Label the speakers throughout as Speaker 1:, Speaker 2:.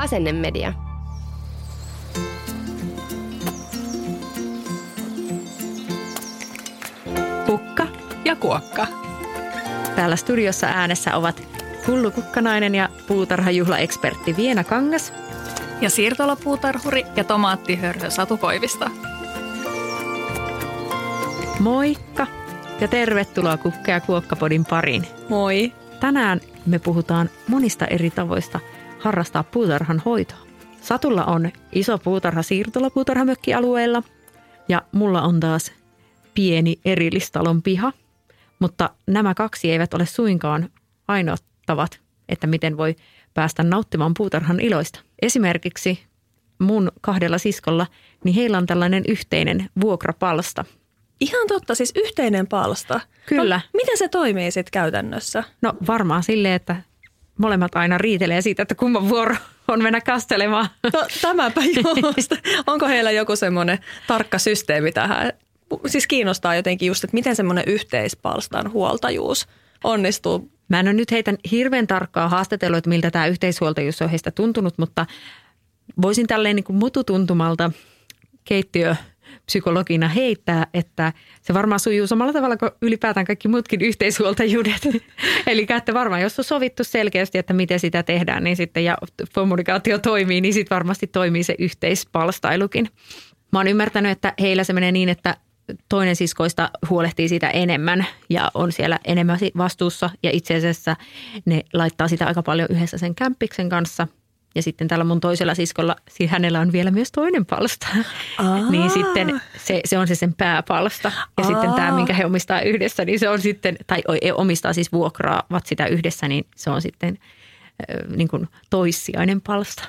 Speaker 1: Asennemedia.
Speaker 2: Kukka ja kuokka. Täällä studiossa äänessä ovat Hullu Kukkanainen ja puutarhajuhlaekspertti Viena Kangas.
Speaker 3: Ja siirtolapuutarhuri ja tomaattihörhö Satu Koivisto.
Speaker 2: Moikka ja tervetuloa Kukka ja Kuokkapodin pariin.
Speaker 3: Moi.
Speaker 2: Tänään me puhutaan monista eri tavoista harrastaa puutarhan hoitoa. Satulla on iso puutarha siirtolapuutarhamökkialueella ja mulla on taas pieni erillistalon piha. Mutta nämä kaksi eivät ole suinkaan ainoat tavat, että miten voi päästä nauttimaan puutarhan iloista. Esimerkiksi mun kahdella siskolla, niin heillä on tällainen yhteinen vuokrapalsta.
Speaker 3: Ihan totta, siis yhteinen palsta.
Speaker 2: Kyllä.
Speaker 3: No, miten se toimii sitten käytännössä?
Speaker 2: No varmaan silleen, että molemmat aina riitelee siitä, että kumman vuoro on mennä kastelemaan.
Speaker 3: No tämäpä just. Onko heillä joku semmoinen tarkka systeemi tähän? Siis kiinnostaa jotenkin just, että miten semmoinen yhteispalstan huoltajuus onnistuu.
Speaker 2: Mä en ole nyt heitä hirveän tarkkaa haastatellut, että miltä tämä yhteishuoltajuus on heistä tuntunut, mutta voisin tälleen niin kuin mututuntumalta keittiö psykologina heittää, että se varmaan sujuu samalla tavalla kuin ylipäätään kaikki muutkin yhteishuoltajuudet. Eli että varmaan jos on sovittu selkeästi, että miten sitä tehdään, niin sitten ja kommunikaatio toimii, niin sitten varmasti toimii se yhteispalstailukin. Mä oon ymmärtänyt, että heillä se menee niin, että toinen siskoista huolehtii siitä enemmän ja on siellä enemmän vastuussa ja itse asiassa ne laittaa sitä aika paljon yhdessä sen kämppiksen kanssa – ja sitten tällä mun toisella siskolla, siis hänellä on vielä myös toinen palsta. Aa. niin sitten se, se on se sen pääpalsta. Ja Aa. sitten tämä, minkä he omistaa yhdessä, niin se on sitten, tai omistaa siis vuokraavat sitä yhdessä, niin se on sitten niin kuin toissijainen palsta.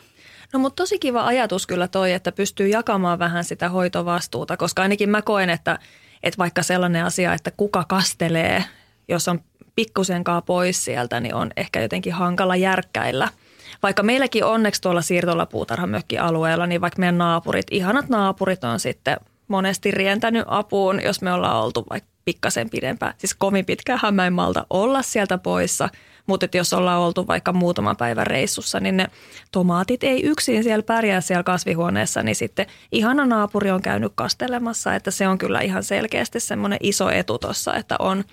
Speaker 3: No mutta tosi kiva ajatus kyllä toi, että pystyy jakamaan vähän sitä hoitovastuuta, koska ainakin mä koen, että, että vaikka sellainen asia, että kuka kastelee, jos on pikkusenkaa pois sieltä, niin on ehkä jotenkin hankala järkkäillä – vaikka meilläkin onneksi tuolla siirtolapuutarhamökkialueella, niin vaikka meidän naapurit, ihanat naapurit on sitten monesti rientänyt apuun, jos me ollaan oltu vaikka pikkasen pidempään. Siis kovin pitkään mä en malta olla sieltä poissa, mutta jos ollaan oltu vaikka muutaman päivän reissussa, niin ne tomaatit ei yksin siellä pärjää siellä kasvihuoneessa, niin sitten ihana naapuri on käynyt kastelemassa, että se on kyllä ihan selkeästi semmoinen iso etu tuossa, että on,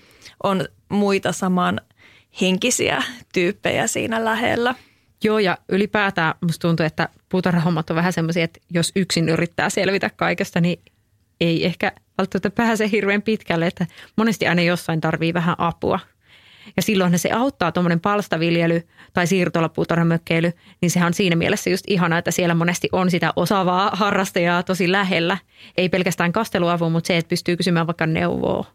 Speaker 3: on muita saman henkisiä tyyppejä siinä lähellä.
Speaker 2: Joo, ja ylipäätään musta tuntuu, että puutarhahommat on vähän semmoisia, että jos yksin yrittää selvitä kaikesta, niin ei ehkä välttämättä pääse hirveän pitkälle, että monesti aina jossain tarvii vähän apua. Ja silloin se auttaa tuommoinen palstaviljely tai siirtolapuutarhamökkeily, niin sehän on siinä mielessä just ihana, että siellä monesti on sitä osaavaa harrastajaa tosi lähellä. Ei pelkästään kasteluavu, mutta se, että pystyy kysymään vaikka neuvoa.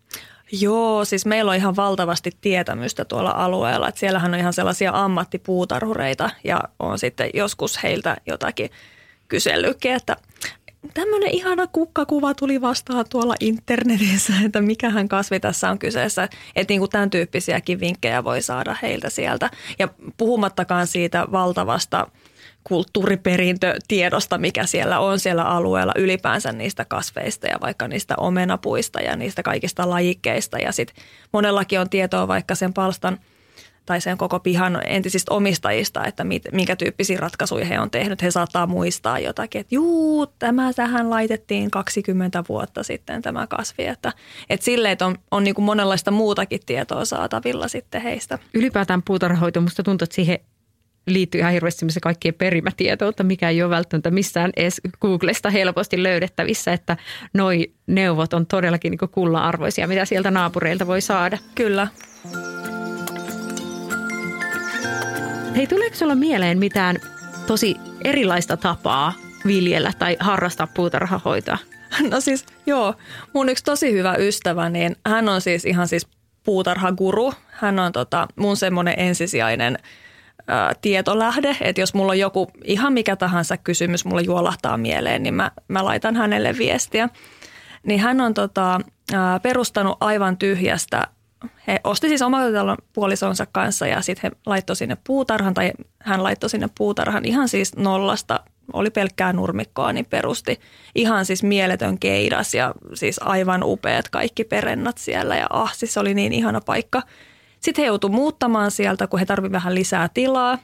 Speaker 3: Joo, siis meillä on ihan valtavasti tietämystä tuolla alueella. Että siellähän on ihan sellaisia ammattipuutarhureita ja on sitten joskus heiltä jotakin kysellytkin, että tämmöinen ihana kukkakuva tuli vastaan tuolla internetissä, että mikähän kasvi tässä on kyseessä. Että niin kuin tämän tyyppisiäkin vinkkejä voi saada heiltä sieltä. Ja puhumattakaan siitä valtavasta – kulttuuriperintötiedosta, mikä siellä on siellä alueella ylipäänsä niistä kasveista ja vaikka niistä omenapuista ja niistä kaikista lajikkeista. Ja sitten monellakin on tietoa vaikka sen palstan tai sen koko pihan entisistä omistajista, että mit, minkä tyyppisiä ratkaisuja he on tehnyt. He saattaa muistaa jotakin, että juu, tämä tähän laitettiin 20 vuotta sitten tämä kasvi. Että, että silleen, että on, on niin kuin monenlaista muutakin tietoa saatavilla sitten heistä.
Speaker 2: Ylipäätään puutarhoito, musta tuntuu, että siihen liittyy ihan hirveästi se kaikkien perimätietoutta, mikä ei ole välttämättä missään edes Googlesta helposti löydettävissä, että noi neuvot on todellakin niin kulla-arvoisia, mitä sieltä naapureilta voi saada.
Speaker 3: Kyllä.
Speaker 2: Hei, tuleeko sulla mieleen mitään tosi erilaista tapaa viljellä tai harrastaa puutarhahoitoa?
Speaker 3: No siis joo, mun yksi tosi hyvä ystävä, niin hän on siis ihan siis puutarhaguru. Hän on tota, mun semmoinen ensisijainen ää, tietolähde, että jos mulla on joku ihan mikä tahansa kysymys, mulla juolahtaa mieleen, niin mä, mä laitan hänelle viestiä. Niin hän on tota, perustanut aivan tyhjästä he osti siis omakotitalon puolisonsa kanssa ja sitten he laittoi sinne puutarhan tai hän laittoi sinne puutarhan ihan siis nollasta, oli pelkkää nurmikkoa, niin perusti ihan siis mieletön keidas ja siis aivan upeat kaikki perennat siellä ja ah, siis se oli niin ihana paikka. Sitten he joutuivat muuttamaan sieltä, kun he tarvitsivat vähän lisää tilaa.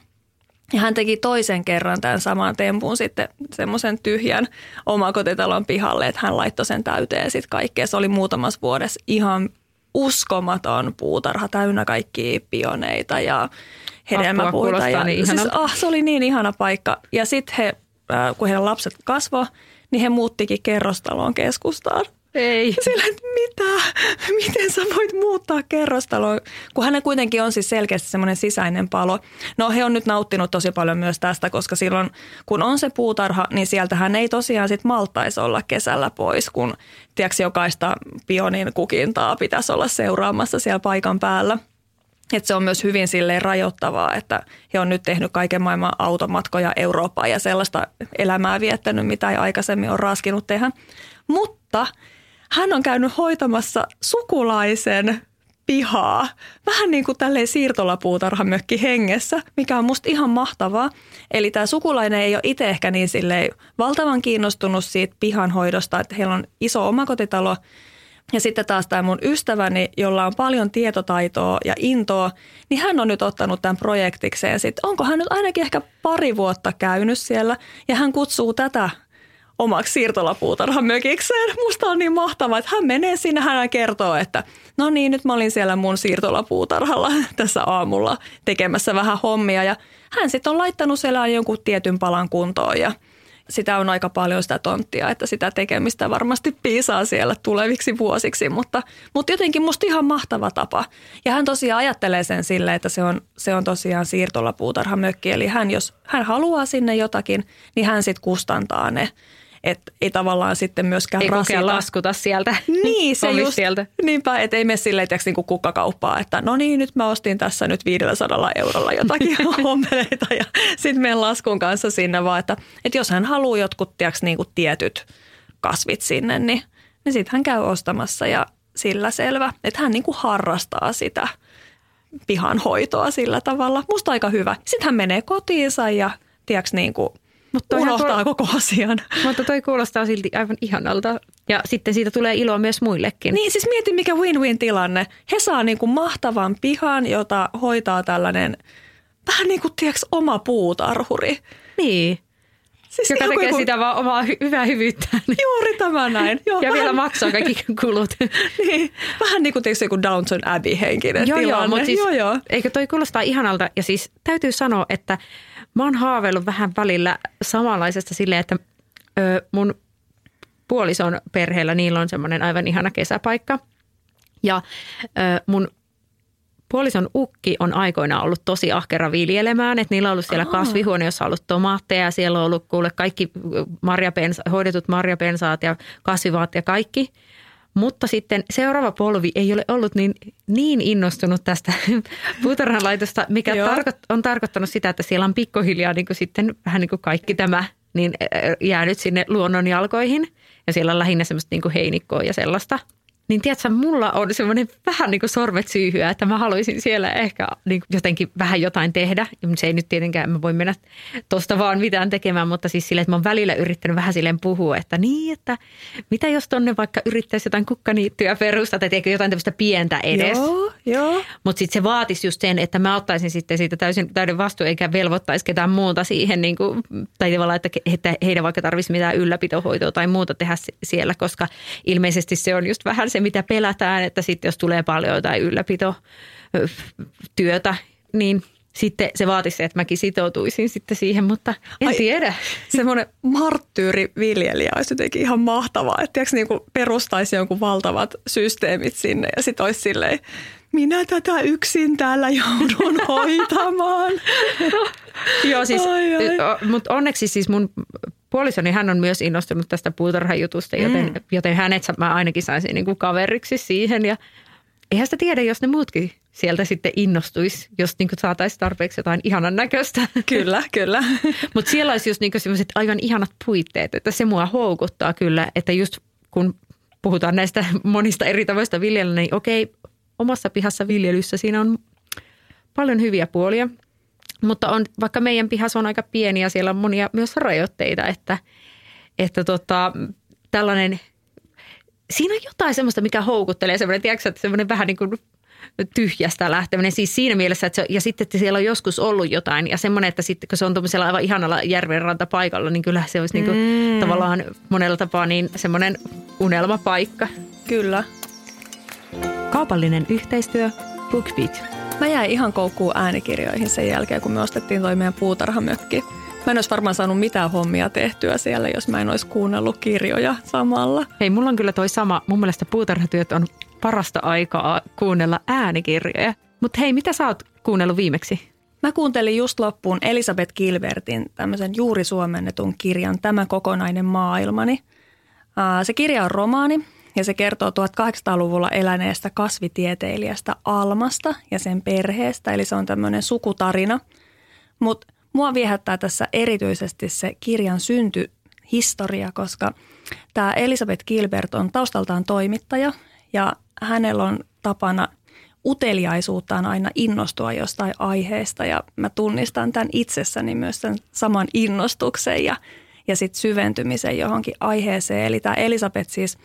Speaker 3: Ja hän teki toisen kerran tämän saman tempun sitten semmoisen tyhjän omakotitalon pihalle, että hän laittoi sen täyteen sitten kaikkea. Se oli muutamassa vuodessa ihan uskomaton puutarha täynnä kaikkia pioneita ja hedelmäpuita. Ja,
Speaker 2: niin siis,
Speaker 3: ah, se oli niin ihana paikka. Ja sitten he, äh, kun heidän lapset kasvoi, niin he muuttikin kerrostaloon keskustaan.
Speaker 2: Ei.
Speaker 3: Sillä, että mitä? Miten sä voit muuttaa kerrostaloon? Kun hänen kuitenkin on siis selkeästi semmoinen sisäinen palo. No he on nyt nauttinut tosi paljon myös tästä, koska silloin kun on se puutarha, niin sieltä hän ei tosiaan sit maltaisi olla kesällä pois, kun tiedätkö, jokaista pionin kukintaa pitäisi olla seuraamassa siellä paikan päällä. Et se on myös hyvin silleen rajoittavaa, että he on nyt tehnyt kaiken maailman automatkoja Eurooppaan ja sellaista elämää viettänyt, mitä ei aikaisemmin ole raskinut tehdä. Mutta hän on käynyt hoitamassa sukulaisen pihaa. Vähän niin kuin tälleen siirtolapuutarhamökki hengessä, mikä on musta ihan mahtavaa. Eli tämä sukulainen ei ole itse ehkä niin silleen valtavan kiinnostunut siitä pihanhoidosta, että heillä on iso omakotitalo. Ja sitten taas tämä mun ystäväni, jolla on paljon tietotaitoa ja intoa, niin hän on nyt ottanut tämän projektikseen. Sitten onko hän nyt ainakin ehkä pari vuotta käynyt siellä ja hän kutsuu tätä omaksi siirtolapuutarhan mökikseen. Musta on niin mahtavaa, että hän menee sinne, hän kertoo, että no niin, nyt mä olin siellä mun siirtolapuutarhalla tässä aamulla tekemässä vähän hommia ja hän sitten on laittanut siellä jonkun tietyn palan kuntoon ja sitä on aika paljon sitä tonttia, että sitä tekemistä varmasti piisaa siellä tuleviksi vuosiksi, mutta, mutta jotenkin musta ihan mahtava tapa. Ja hän tosiaan ajattelee sen sille, että se on, se on tosiaan siirtolapuutarhamökki, eli hän jos hän haluaa sinne jotakin, niin hän sitten kustantaa ne että ei tavallaan sitten myöskään
Speaker 2: ei
Speaker 3: rasita.
Speaker 2: laskuta sieltä.
Speaker 3: Niin, se just, sieltä. niinpä, että ei mene silleen niin kuin kukkakauppaa, että no niin, nyt mä ostin tässä nyt 500 eurolla jotakin hommeleita ja sitten menen laskun kanssa sinne vaan, että, että jos hän haluaa jotkut tiiäks, niin kuin tietyt kasvit sinne, niin, niin sitten hän käy ostamassa ja sillä selvä, että hän niin kuin harrastaa sitä pihanhoitoa sillä tavalla. Musta aika hyvä. Sitten hän menee kotiinsa ja tiiäks, niin kuin – mutta unohtaa koko asian.
Speaker 2: Mutta toi kuulostaa silti aivan ihanalta. Ja sitten siitä tulee iloa myös muillekin.
Speaker 3: Niin, siis mieti mikä win-win tilanne. He saa niin kuin mahtavan pihan, jota hoitaa tällainen vähän niin kuin, tiedätkö, oma puutarhuri.
Speaker 2: Niin. Siis joka tekee kuin... sitä vaan omaa hy- hyvää hyvyyttään.
Speaker 3: Juuri tämä näin.
Speaker 2: Joo, ja vähän... vielä maksaa kaikki kulut.
Speaker 3: niin, vähän niin kuin tietysti joku Downton Abbey-henkinen
Speaker 2: joo,
Speaker 3: tilanne.
Speaker 2: Joo, mutta siis, joo, joo. eikö toi kuulostaa ihanalta? Ja siis täytyy sanoa, että Mä oon haaveillut vähän välillä samanlaisesta silleen, että ö, mun puolison perheellä niillä on semmoinen aivan ihana kesäpaikka. Ja ö, mun puolison ukki on aikoinaan ollut tosi ahkera viljelemään, että niillä on ollut siellä kasvihuone, jossa on ollut tomaatteja, siellä on ollut kuule kaikki marjapensa, hoidetut marjapensaat ja kasvivaat ja kaikki – mutta sitten seuraava polvi ei ole ollut niin, niin innostunut tästä puutarhanlaitosta, mikä tarko- on tarkoittanut sitä, että siellä on pikkuhiljaa niin kuin sitten vähän niin kuin kaikki tämä niin jäänyt sinne luonnon jalkoihin. Ja siellä on lähinnä semmoista niin kuin heinikkoa ja sellaista – niin tiedätkö, mulla on semmoinen vähän niin kuin sormet syyhyä, että mä haluaisin siellä ehkä niin jotenkin vähän jotain tehdä. Se ei nyt tietenkään, mä voi mennä tuosta vaan mitään tekemään, mutta siis sille, että mä oon välillä yrittänyt vähän silleen puhua, että niin, että mitä jos tonne vaikka yrittäisi jotain kukkaniittyä perustaa tai teekö jotain tämmöistä pientä edes.
Speaker 3: Joo, joo.
Speaker 2: Mutta sitten se vaatisi just sen, että mä ottaisin sitten siitä täysin täyden vastuun eikä velvoittaisi ketään muuta siihen, niin kuin, tai tavallaan, että, että heidän vaikka tarvitsisi mitään ylläpitohoitoa tai muuta tehdä siellä, koska ilmeisesti se on just vähän se mitä pelätään, että sitten jos tulee paljon jotain ylläpitotyötä, niin sitten se vaatisi, että mäkin sitoutuisin sitten siihen, mutta en Ai, tiedä.
Speaker 3: Semmoinen marttyyriviljelijä olisi jotenkin ihan mahtavaa, että tiiäks, niin kuin perustaisi jonkun valtavat systeemit sinne ja sitten olisi silleen, minä tätä yksin täällä joudun hoitamaan.
Speaker 2: Joo, siis, mutta onneksi siis mun puolisoni hän on myös innostunut tästä puutarhajutusta, joten, mm. joten hänet mä ainakin saisin niin kuin kaveriksi siihen. Ja eihän sitä tiedä, jos ne muutkin sieltä sitten innostuisi, jos niin saataisiin tarpeeksi jotain ihanan näköistä.
Speaker 3: Kyllä, kyllä.
Speaker 2: Mutta siellä olisi just niin sellaiset aivan ihanat puitteet, että se mua houkuttaa kyllä, että just kun puhutaan näistä monista eri tavoista viljellä, niin okei, omassa pihassa viljelyssä siinä on paljon hyviä puolia, mutta on, vaikka meidän pihassa on aika pieni ja siellä on monia myös rajoitteita, että, että tota, tällainen, siinä on jotain semmoista, mikä houkuttelee, semmoinen, tiedätkö, että semmoinen vähän niin kuin tyhjästä lähteminen. Siis siinä mielessä, että se, ja sitten, että siellä on joskus ollut jotain. Ja semmoinen, että sitten kun se on tuollaisella aivan ihanalla järvenranta paikalla, niin kyllä se olisi niin kuin, mm. tavallaan monella tapaa niin semmoinen unelmapaikka.
Speaker 3: Kyllä.
Speaker 2: Kaupallinen yhteistyö BookBeat.
Speaker 3: Mä jäin ihan koukkuun äänikirjoihin sen jälkeen, kun me ostettiin toi meidän puutarhamökki. Mä en olisi varmaan saanut mitään hommia tehtyä siellä, jos mä en olisi kuunnellut kirjoja samalla.
Speaker 2: Hei, mulla on kyllä toi sama. Mun mielestä puutarhatyöt on parasta aikaa kuunnella äänikirjoja. Mutta hei, mitä sä oot kuunnellut viimeksi?
Speaker 3: Mä kuuntelin just loppuun Elisabeth Gilbertin tämmöisen juuri suomennetun kirjan Tämä kokonainen maailmani. Se kirja on romaani ja se kertoo 1800-luvulla eläneestä kasvitieteilijästä Almasta ja sen perheestä. Eli se on tämmöinen sukutarina. Mutta mua viehättää tässä erityisesti se kirjan syntyhistoria, koska tämä Elisabeth Gilbert on taustaltaan toimittaja ja hänellä on tapana uteliaisuuttaan aina innostua jostain aiheesta ja mä tunnistan tämän itsessäni myös sen saman innostuksen ja, ja sitten syventymisen johonkin aiheeseen. Eli tämä Elisabeth siis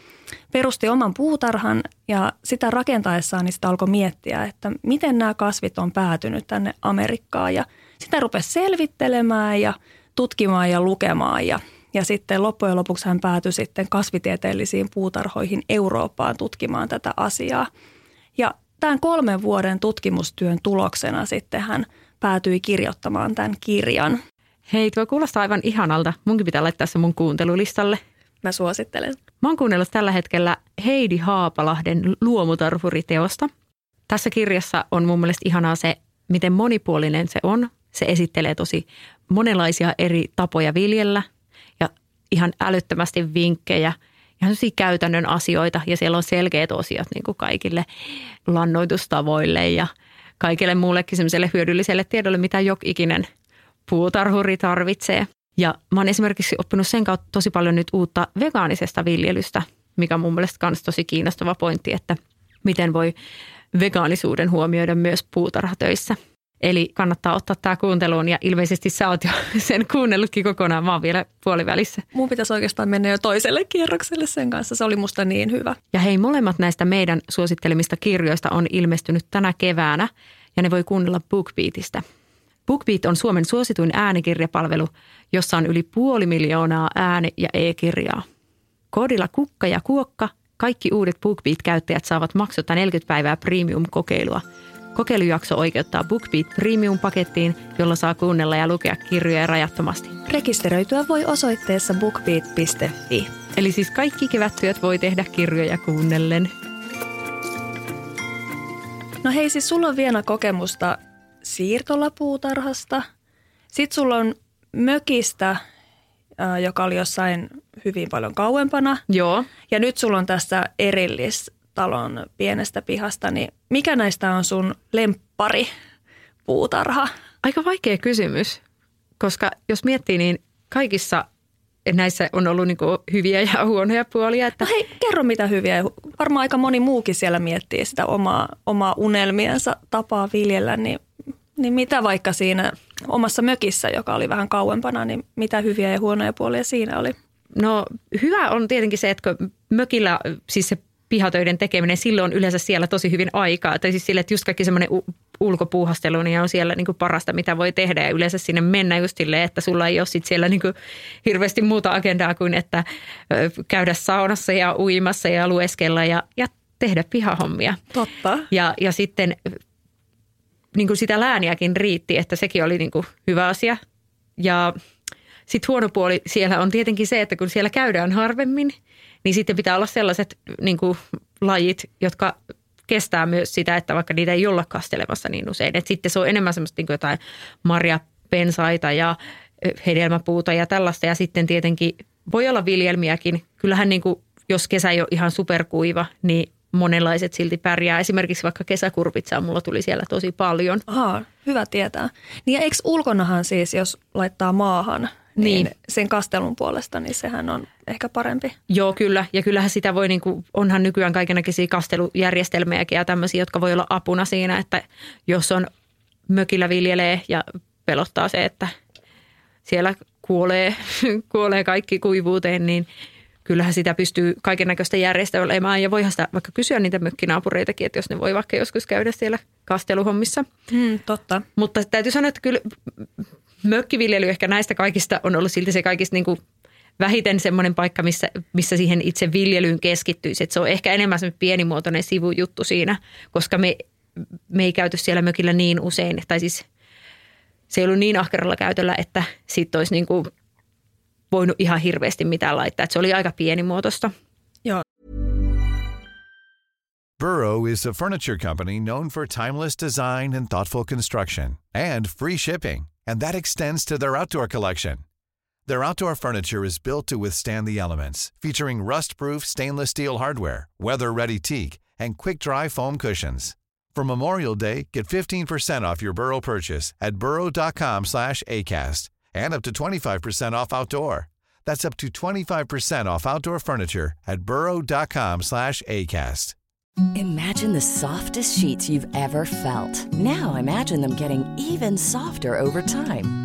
Speaker 3: perusti oman puutarhan ja sitä rakentaessaan niin sitä alkoi miettiä, että miten nämä kasvit on päätynyt tänne Amerikkaan ja sitä rupesi selvittelemään ja tutkimaan ja lukemaan ja ja sitten loppujen lopuksi hän päätyi sitten kasvitieteellisiin puutarhoihin Eurooppaan tutkimaan tätä asiaa. Ja tämän kolmen vuoden tutkimustyön tuloksena sitten hän päätyi kirjoittamaan tämän kirjan.
Speaker 2: Hei, tuo kuulostaa aivan ihanalta. Munkin pitää laittaa se mun kuuntelulistalle.
Speaker 3: Mä suosittelen.
Speaker 2: Mä oon kuunnellut tällä hetkellä Heidi Haapalahden luomutarhuriteosta. Tässä kirjassa on mun mielestä ihanaa se, miten monipuolinen se on. Se esittelee tosi monenlaisia eri tapoja viljellä – ihan älyttömästi vinkkejä, ihan käytännön asioita ja siellä on selkeät osiot niin kuin kaikille lannoitustavoille ja kaikille muullekin semmoiselle hyödylliselle tiedolle, mitä jokikinen puutarhuri tarvitsee. Ja mä oon esimerkiksi oppinut sen kautta tosi paljon nyt uutta vegaanisesta viljelystä, mikä on mun mielestä myös tosi kiinnostava pointti, että miten voi vegaanisuuden huomioida myös puutarhatöissä – Eli kannattaa ottaa tämä kuunteluun ja ilmeisesti sä oot jo sen kuunnellutkin kokonaan. Mä oon vielä puolivälissä.
Speaker 3: Mun pitäisi oikeastaan mennä jo toiselle kierrokselle sen kanssa. Se oli musta niin hyvä.
Speaker 2: Ja hei, molemmat näistä meidän suosittelemista kirjoista on ilmestynyt tänä keväänä ja ne voi kuunnella BookBeatista. BookBeat on Suomen suosituin äänikirjapalvelu, jossa on yli puoli miljoonaa ääni- ja e-kirjaa. Koodilla kukka ja kuokka kaikki uudet BookBeat-käyttäjät saavat maksutta 40 päivää premium-kokeilua – Kokeilujakso oikeuttaa BookBeat Premium-pakettiin, jolla saa kuunnella ja lukea kirjoja rajattomasti.
Speaker 3: Rekisteröityä voi osoitteessa bookbeat.fi.
Speaker 2: Eli siis kaikki kevättyöt voi tehdä kirjoja kuunnellen.
Speaker 3: No hei, siis sulla on vielä kokemusta siirtolapuutarhasta. Sitten sulla on mökistä, joka oli jossain hyvin paljon kauempana.
Speaker 2: Joo.
Speaker 3: Ja nyt sulla on tässä erillis talon pienestä pihasta, niin mikä näistä on sun lemppari puutarha?
Speaker 2: Aika vaikea kysymys, koska jos miettii, niin kaikissa näissä on ollut niin hyviä ja huonoja puolia.
Speaker 3: Että... No hei, kerro mitä hyviä. Varmaan aika moni muukin siellä miettii sitä omaa, omaa unelmiensa tapaa viljellä, niin, niin mitä vaikka siinä omassa mökissä, joka oli vähän kauempana, niin mitä hyviä ja huonoja puolia siinä oli?
Speaker 2: No hyvä on tietenkin se, että mökillä, siis se pihatöiden tekeminen, silloin on yleensä siellä tosi hyvin aikaa. Tai siis sille, että just kaikki semmoinen ulkopuuhastelu niin on siellä niin kuin parasta, mitä voi tehdä. Ja yleensä sinne mennä just silleen, että sulla ei ole sit siellä niin kuin hirveästi muuta agendaa kuin, että käydä saunassa ja uimassa ja lueskella ja, ja tehdä pihahommia.
Speaker 3: Totta.
Speaker 2: Ja, ja sitten niin kuin sitä lääniäkin riitti, että sekin oli niin kuin hyvä asia. Ja sitten huono puoli siellä on tietenkin se, että kun siellä käydään harvemmin – niin sitten pitää olla sellaiset niin kuin, lajit, jotka kestää myös sitä, että vaikka niitä ei olla kastelemassa niin usein. Että sitten se on enemmän semmoista niin kuin jotain marjapensaita ja hedelmäpuuta ja tällaista. Ja sitten tietenkin voi olla viljelmiäkin. Kyllähän niin kuin, jos kesä ei ole ihan superkuiva, niin monenlaiset silti pärjää. Esimerkiksi vaikka kesäkurpitsaa mulla tuli siellä tosi paljon.
Speaker 3: Aha, hyvä tietää. Niin ja eikö ulkonahan siis, jos laittaa maahan, niin, niin sen kastelun puolesta, niin sehän on ehkä parempi.
Speaker 2: Joo, kyllä. Ja kyllähän sitä voi, niin kuin, onhan nykyään kaikenlaisia kastelujärjestelmiäkin ja tämmöisiä, jotka voi olla apuna siinä, että jos on mökillä viljelee ja pelottaa se, että siellä kuolee, kuolee kaikki kuivuuteen, niin kyllähän sitä pystyy kaiken näköistä järjestelemään ja voihan sitä vaikka kysyä niitä mökkinaapureitakin, että jos ne voi vaikka joskus käydä siellä kasteluhommissa.
Speaker 3: Hmm, totta.
Speaker 2: Mutta täytyy sanoa, että kyllä mökkiviljely ehkä näistä kaikista on ollut silti se kaikista niin kuin vähiten semmoinen paikka, missä, missä siihen itse viljelyyn keskittyisi. Että se on ehkä enemmän semmoinen pienimuotoinen sivujuttu siinä, koska me, me ei käyty siellä mökillä niin usein, tai siis se ei ollut niin ahkeralla käytöllä, että siitä olisi niin kuin voinut ihan hirveästi mitään laittaa. Että se oli aika pienimuotoista.
Speaker 3: Joo.
Speaker 4: Burrow is a furniture company known for timeless design and thoughtful construction and free shipping. And that extends to their outdoor collection. Their outdoor furniture is built to withstand the elements, featuring rust-proof stainless steel hardware, weather-ready teak, and quick-dry foam cushions. For Memorial Day, get 15% off your Burrow purchase at burrow.com slash ACAST and up to 25% off outdoor. That's up to 25% off outdoor furniture at burrow.com slash ACAST.
Speaker 1: Imagine the softest sheets you've ever felt. Now imagine them getting even softer over time.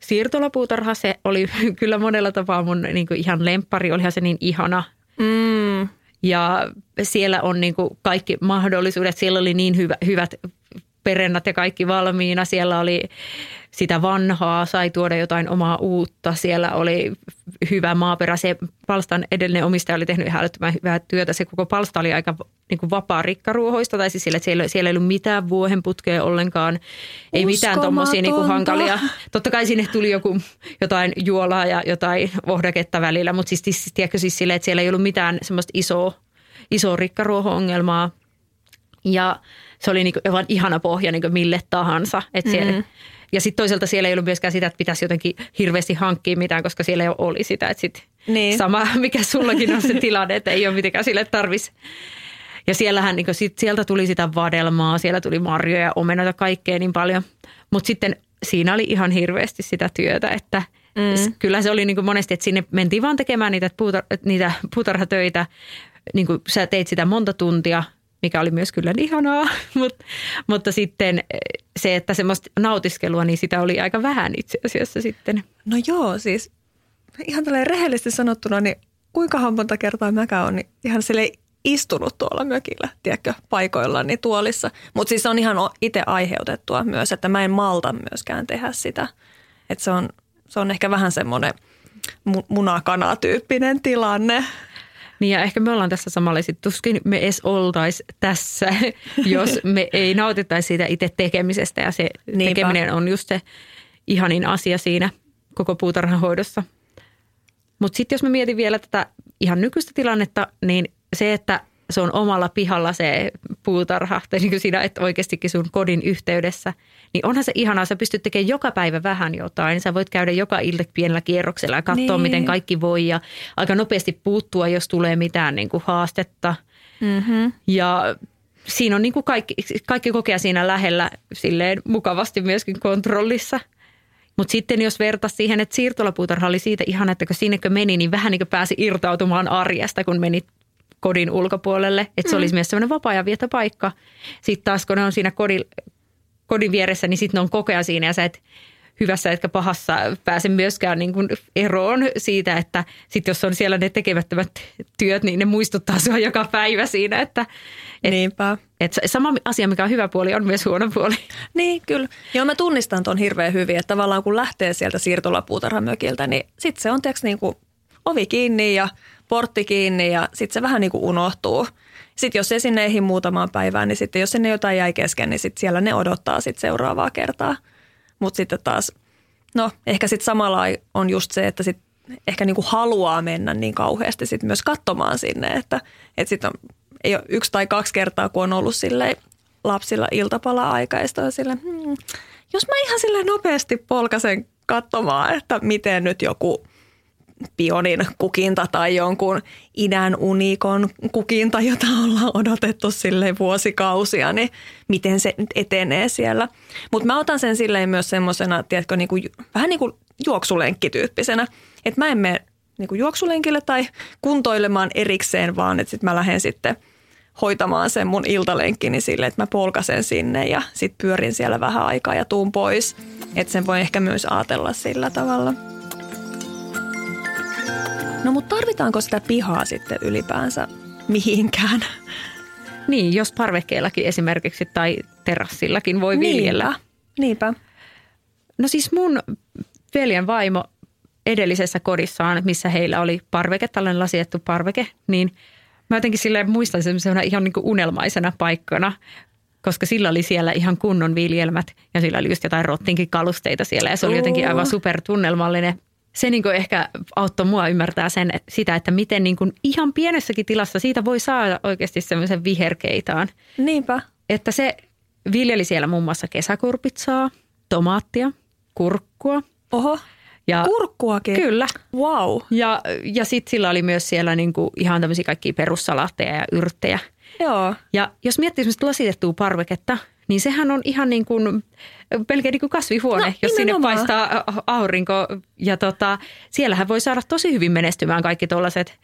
Speaker 2: Siirtolapuutarha, se oli kyllä monella tapaa mun niin kuin ihan lempari. Olihan se niin ihana.
Speaker 3: Mm.
Speaker 2: Ja siellä on niin kuin kaikki mahdollisuudet. Siellä oli niin hyvä, hyvät perennät ja kaikki valmiina. Siellä oli sitä vanhaa, sai tuoda jotain omaa uutta. Siellä oli hyvä maaperä. Se palstan edellinen omistaja oli tehnyt ihan älyttömän hyvää työtä. Se koko palsta oli aika niin kuin vapaa rikkaruohoista, tai siis siellä, siellä, siellä ei ollut mitään vuohenputkea ollenkaan. Ei mitään tuommoisia niin hankalia. Totta kai sinne tuli joku, jotain juolaa ja jotain vohdaketta välillä, mutta siis, siis tiedätkö siis sille, että siellä ei ollut mitään semmoista isoa, isoa rikkaruoho-ongelmaa. Ja se oli niin kuin ihana pohja niin kuin mille tahansa. Että siellä, mm-hmm. Ja sitten toisaalta siellä ei ollut myöskään sitä, että pitäisi jotenkin hirveästi hankkia mitään, koska siellä jo oli sitä. Että sit niin. Sama, mikä sullakin on se tilanne, että ei ole mitenkään sille tarvitsisi. Ja siellähän niin sit, sieltä tuli sitä vadelmaa, siellä tuli marjoja ja omenoita kaikkea niin paljon. Mutta sitten siinä oli ihan hirveästi sitä työtä, että mm. kyllä se oli niin monesti, että sinne mentiin vaan tekemään niitä, puutar- niitä puutarhatöitä. Niin sä teit sitä monta tuntia, mikä oli myös kyllä ihanaa, mutta, mutta sitten se, että semmoista nautiskelua, niin sitä oli aika vähän itse asiassa sitten.
Speaker 3: No joo, siis ihan tällä rehellisesti sanottuna, niin kuinka monta kertaa mäkään on niin ihan sille istunut tuolla mökillä, tiedätkö, paikoillani niin tuolissa. Mutta siis se on ihan itse aiheutettua myös, että mä en malta myöskään tehdä sitä. Että se on, se on ehkä vähän semmoinen munakana-tyyppinen tilanne.
Speaker 2: Niin ja ehkä me ollaan tässä samalla, että tuskin me edes oltaisi tässä, jos me ei nautittaisi siitä itse tekemisestä. Ja se Niinpä. tekeminen on just se ihanin asia siinä koko puutarhanhoidossa. Mutta sitten jos mä mietin vielä tätä ihan nykyistä tilannetta, niin se, että se on omalla pihalla se puutarha, tai niin kuin siinä, että oikeastikin sun kodin yhteydessä, niin onhan se ihanaa, sä pystyt tekemään joka päivä vähän jotain. Sä voit käydä joka ilta pienellä kierroksella ja katsoa, niin. miten kaikki voi ja aika nopeasti puuttua, jos tulee mitään niin kuin haastetta.
Speaker 3: Mm-hmm.
Speaker 2: Ja siinä on niin kuin kaikki, kaikki kokea siinä lähellä silleen mukavasti myöskin kontrollissa. Mutta sitten jos vertaisi siihen, että siirtolapuutarha oli siitä ihan, että kun sinne kun meni, niin vähän niin kuin pääsi irtautumaan arjesta, kun meni kodin ulkopuolelle. Että se mm. olisi myös sellainen vapaa-ajan paikka. Sitten taas kun ne on siinä kodin, kodin vieressä, niin sitten ne on koko ajan siinä ja sä et hyvässä etkä pahassa pääse myöskään niin kuin eroon siitä, että sit jos on siellä ne tekemättömät työt, niin ne muistuttaa sinua joka päivä siinä, että et,
Speaker 3: Niinpä.
Speaker 2: et sama asia, mikä on hyvä puoli, on myös huono puoli.
Speaker 3: Niin, kyllä. Joo, mä tunnistan ton hirveän hyvin, että tavallaan kun lähtee sieltä siirtolapuutarhamökiltä, niin sitten se on tiiäks, niin kuin ovi kiinni ja portti kiinni ja sitten se vähän niin kuin unohtuu. Sitten jos se sinne ehdi muutamaan päivään, niin sitten jos sinne jotain jäi kesken, niin sitten siellä ne odottaa sitten seuraavaa kertaa. Mutta sitten taas, no ehkä sitten samalla on just se, että sitten ehkä niin kuin haluaa mennä niin kauheasti sitten myös katsomaan sinne, että, että sitten ei ole yksi tai kaksi kertaa, kun on ollut silleen lapsilla iltapala-aikaista ja sille, hmm, jos mä ihan sille nopeasti polkasen katsomaan, että miten nyt joku pionin kukinta tai jonkun idän unikon kukinta, jota ollaan odotettu sille vuosikausia, niin miten se nyt etenee siellä. Mutta mä otan sen silleen myös semmoisena, tiedätkö, niinku, vähän niin kuin juoksulenkkityyppisenä, että mä en mene niinku juoksulenkille tai kuntoilemaan erikseen, vaan että sitten mä lähden sitten hoitamaan sen mun iltalenkkini sille, että mä polkasen sinne ja sitten pyörin siellä vähän aikaa ja tuun pois. Että sen voi ehkä myös ajatella sillä tavalla. No mutta tarvitaanko sitä pihaa sitten ylipäänsä mihinkään?
Speaker 2: Niin, jos parvekkeellakin esimerkiksi tai terassillakin voi viljellä.
Speaker 3: Niinpä. Niinpä.
Speaker 2: No siis mun veljen vaimo edellisessä kodissaan, missä heillä oli parveke, tällainen lasiettu parveke, niin mä jotenkin silleen muistan semmoisena ihan niin kuin unelmaisena paikkana, koska sillä oli siellä ihan kunnon viljelmät ja sillä oli just jotain rottinkin kalusteita siellä ja se oli jotenkin aivan supertunnelmallinen se niin kuin ehkä auttoi mua ymmärtää sen, että sitä, että miten niin kuin ihan pienessäkin tilassa siitä voi saada oikeasti semmoisen viherkeitaan.
Speaker 3: Niinpä.
Speaker 2: Että se viljeli siellä muun muassa kesäkurpitsaa, tomaattia, kurkkua.
Speaker 3: Oho,
Speaker 2: Ja,
Speaker 3: kurkkuakin.
Speaker 2: Kyllä.
Speaker 3: Wow.
Speaker 2: Ja, ja sitten sillä oli myös siellä niin kuin ihan tämmöisiä kaikkia perussalaatteja ja yrttejä.
Speaker 3: Joo.
Speaker 2: Ja jos miettii semmoista lasitettua parveketta, niin sehän on ihan niin kuin pelkeä niin kuin kasvihuone,
Speaker 3: No,
Speaker 2: jos sinne paistaa aurinko. Ja tota, siellähän voi saada tosi hyvin menestymään kaikki tuollaiset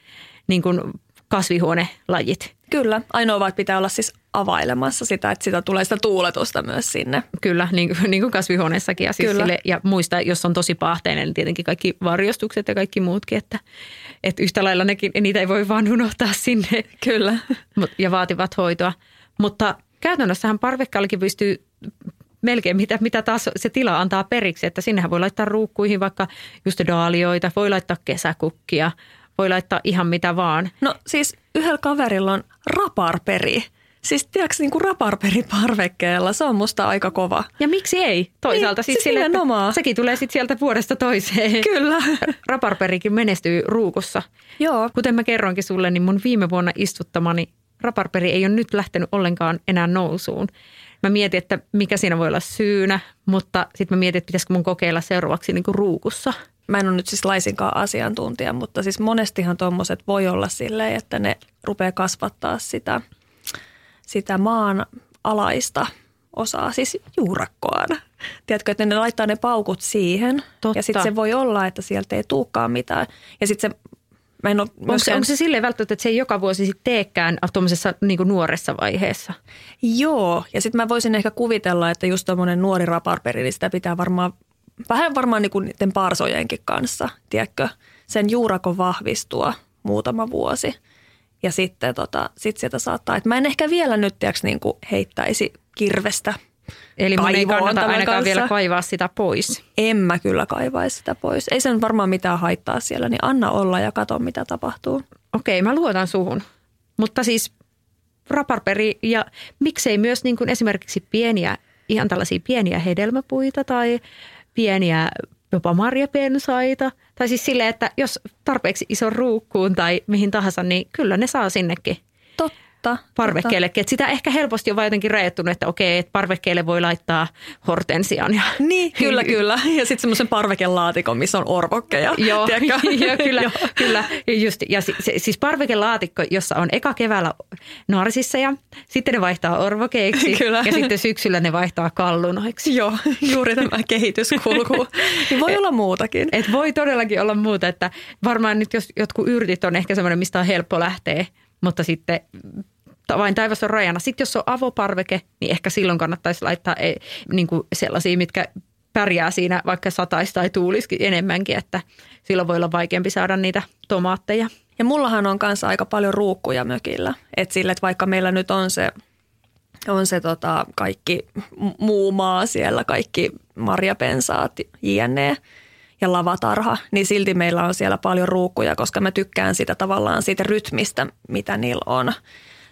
Speaker 2: niin kuin kasvihuonelajit.
Speaker 3: Kyllä. Ainoa vaan, pitää olla siis availemassa sitä, että sitä tulee sitä tuuletusta myös sinne.
Speaker 2: Kyllä, niin kuin, niin kuin kasvihuoneessakin. Ja, siis
Speaker 3: Kyllä.
Speaker 2: sille, ja muista, jos on tosi paahteinen, niin tietenkin kaikki varjostukset ja kaikki muutkin. Että, että yhtä lailla nekin, niitä ei voi vaan unohtaa sinne.
Speaker 3: Kyllä.
Speaker 2: Mut- ja vaativat hoitoa. Mutta käytännössähän parvekkaallakin pystyy melkein mitä, mitä taas se tila antaa periksi, että sinnehän voi laittaa ruukkuihin vaikka just daalioita, voi laittaa kesäkukkia, voi laittaa ihan mitä vaan.
Speaker 3: No siis yhdellä kaverilla on raparperi. Siis tiedätkö niin kuin raparperi parvekkeella, se on musta aika kova.
Speaker 2: Ja miksi ei? Toisaalta
Speaker 3: Niin,
Speaker 2: siis
Speaker 3: siis
Speaker 2: sille, että
Speaker 3: nimenomaan.
Speaker 2: sekin tulee sitten sieltä vuodesta toiseen.
Speaker 3: Kyllä.
Speaker 2: Raparperikin menestyy ruukussa.
Speaker 3: Joo.
Speaker 2: Kuten mä kerroinkin sulle, niin mun viime vuonna istuttamani raparperi ei ole nyt lähtenyt ollenkaan enää nousuun. Mä mietin, että mikä siinä voi olla syynä, mutta sitten mä mietin, että pitäisikö mun kokeilla seuraavaksi niin kuin ruukussa.
Speaker 3: Mä en ole nyt siis laisinkaan asiantuntija, mutta siis monestihan tuommoiset voi olla silleen, että ne rupeaa kasvattaa sitä, sitä maan alaista osaa, siis juurakkoaan. Tiedätkö, että ne laittaa ne paukut siihen
Speaker 2: Totta.
Speaker 3: ja sitten se voi olla, että sieltä ei tulekaan mitään. Ja sitten se, mä en ole
Speaker 2: Onko se, onko se silleen välttämättä, että se ei joka vuosi sitten teekään tuommoisessa niin nuoressa vaiheessa?
Speaker 3: Joo, ja sitten mä voisin ehkä kuvitella, että just tuommoinen nuori raparperi, niin sitä pitää varmaan, vähän varmaan niin kuin niiden parsojenkin kanssa, tiedätkö, sen juurakon vahvistua muutama vuosi. Ja sitten tota, sit sieltä saattaa, että mä en ehkä vielä nyt tiedätkö, niin kuin heittäisi kirvestä.
Speaker 2: Eli mun ei kannata ainakaan
Speaker 3: kanssa.
Speaker 2: vielä kaivaa sitä pois.
Speaker 3: En mä kyllä kaivaisi sitä pois. Ei sen varmaan mitään haittaa siellä, niin anna olla ja katso mitä tapahtuu.
Speaker 2: Okei, mä luotan suhun. Mutta siis raparperi ja miksei myös niin kuin esimerkiksi pieniä, ihan tällaisia pieniä hedelmäpuita tai pieniä jopa marjapensaita. Tai siis silleen, että jos tarpeeksi ison ruukkuun tai mihin tahansa, niin kyllä ne saa sinnekin
Speaker 3: Totta. totta.
Speaker 2: parvekkeellekin. Että sitä ehkä helposti on vaan jotenkin rajoittunut, että okei, että parvekkeelle voi laittaa hortensian. Ja,
Speaker 3: Niin, kyllä, kyllä. Ja sitten semmoisen parvekelaatikon, missä on orvokkeja.
Speaker 2: Joo, joo, kyllä,
Speaker 3: Joo.
Speaker 2: kyllä. Ja Just, ja si, se, siis parvekelaatikko, jossa on eka keväällä narsisseja, sitten ne vaihtaa orvokeiksi
Speaker 3: Kyllä.
Speaker 2: ja sitten syksyllä ne vaihtaa kallunoiksi.
Speaker 3: Joo, juuri tämä kehityskulku. Niin voi olla muutakin.
Speaker 2: Et voi todellakin olla muuta, että varmaan nyt jos jotkut yrtit on ehkä semmoinen, mistä on helppo lähteä, mutta sitten vain taivas on rajana. Sitten jos on avoparveke, niin ehkä silloin kannattaisi laittaa eh, niin kuin sellaisia, mitkä pärjää siinä, vaikka sataisi tai tuulisikin enemmänkin, että silloin voi olla vaikeampi saada niitä tomaatteja.
Speaker 3: Ja mullahan on kanssa aika paljon ruukkuja mökillä. Että sille, että vaikka meillä nyt on se, on se tota kaikki muu maa siellä, kaikki marjapensaat, jne. ja lavatarha, niin silti meillä on siellä paljon ruukkuja, koska mä tykkään sitä tavallaan siitä rytmistä, mitä niillä on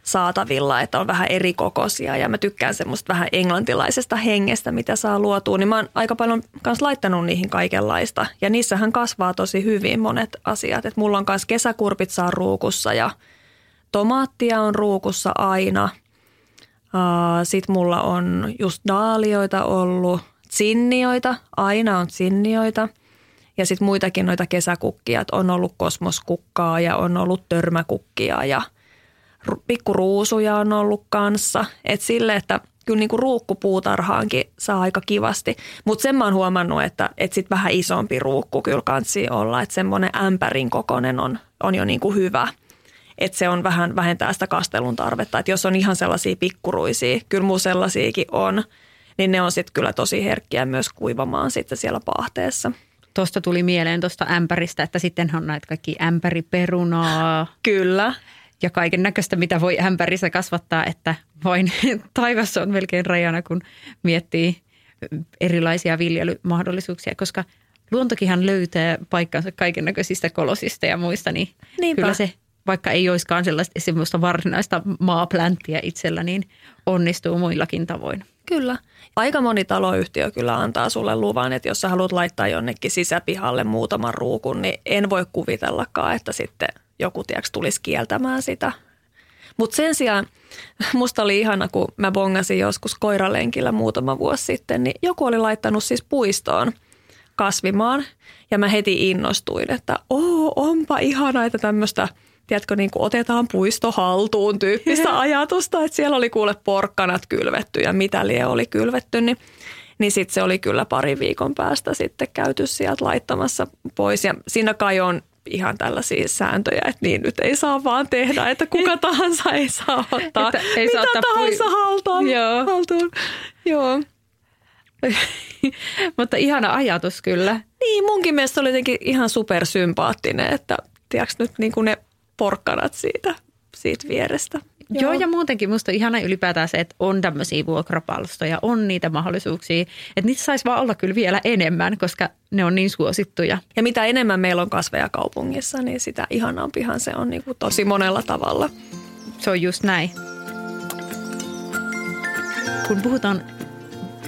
Speaker 3: saatavilla, että on vähän eri kokoisia ja mä tykkään semmoista vähän englantilaisesta hengestä, mitä saa luotua, niin mä oon aika paljon kans laittanut niihin kaikenlaista ja niissähän kasvaa tosi hyvin monet asiat, että mulla on kans kesäkurpit saa ruukussa ja tomaattia on ruukussa aina. Sitten mulla on just daalioita ollut, sinnioita, aina on sinnioita. Ja sitten muitakin noita kesäkukkia, että on ollut kosmoskukkaa ja on ollut törmäkukkia ja – pikkuruusuja on ollut kanssa. Että sille, että kyllä niin kuin ruukkupuutarhaankin saa aika kivasti. Mutta sen mä oon huomannut, että, että sit vähän isompi ruukku kyllä kansi olla. Että semmoinen ämpärin kokonen on, on jo niin kuin hyvä. Että se on vähän vähentää sitä kastelun tarvetta. Että jos on ihan sellaisia pikkuruisia, kyllä muu sellaisiakin on, niin ne on sitten kyllä tosi herkkiä myös kuivamaan sitten siellä paahteessa.
Speaker 2: Tuosta tuli mieleen tuosta ämpäristä, että sitten on näitä kaikki ämpäriperunaa.
Speaker 3: Kyllä
Speaker 2: ja kaiken näköistä, mitä voi ämpärissä kasvattaa, että vain taivassa on melkein rajana, kun miettii erilaisia viljelymahdollisuuksia, koska luontokinhan löytää paikkansa kaiken näköisistä kolosista ja muista, niin Niinpä. kyllä se, vaikka ei olisikaan sellaista semmoista varsinaista maaplänttiä itsellä, niin onnistuu muillakin tavoin.
Speaker 3: Kyllä. Aika moni taloyhtiö kyllä antaa sulle luvan, että jos sä haluat laittaa jonnekin sisäpihalle muutaman ruukun, niin en voi kuvitellakaan, että sitten – joku tiiäks, tulisi kieltämään sitä. Mutta sen sijaan musta oli ihana, kun mä bongasin joskus koiralenkillä muutama vuosi sitten, niin joku oli laittanut siis puistoon kasvimaan. Ja mä heti innostuin, että oo, onpa ihana, että tämmöistä, tiedätkö, niin kuin otetaan puisto haltuun tyyppistä ajatusta. Että siellä oli kuule porkkanat kylvetty ja mitä lie oli kylvetty, niin niin sitten se oli kyllä pari viikon päästä sitten käyty sieltä laittamassa pois. Ja siinä kai on ihan tällaisia sääntöjä, että niin nyt ei saa vaan tehdä, että kuka tahansa ei saa ottaa että ei mitä saa tahansa pui... haltuun. Joo. haltuun. Joo.
Speaker 2: Mutta ihana ajatus kyllä.
Speaker 3: Niin, munkin mielestä oli jotenkin ihan supersympaattinen, että tiedätkö nyt niin kuin ne porkkanat siitä, siitä vierestä.
Speaker 2: Joo. Joo, ja muutenkin musta on ihana ylipäätään se, että on tämmöisiä vuokrapalstoja, on niitä mahdollisuuksia. Että niitä saisi vaan olla kyllä vielä enemmän, koska ne on niin suosittuja.
Speaker 3: Ja mitä enemmän meillä on kasveja kaupungissa, niin sitä ihanampihan se on niin kuin tosi monella tavalla.
Speaker 2: Se on just näin. Kun puhutaan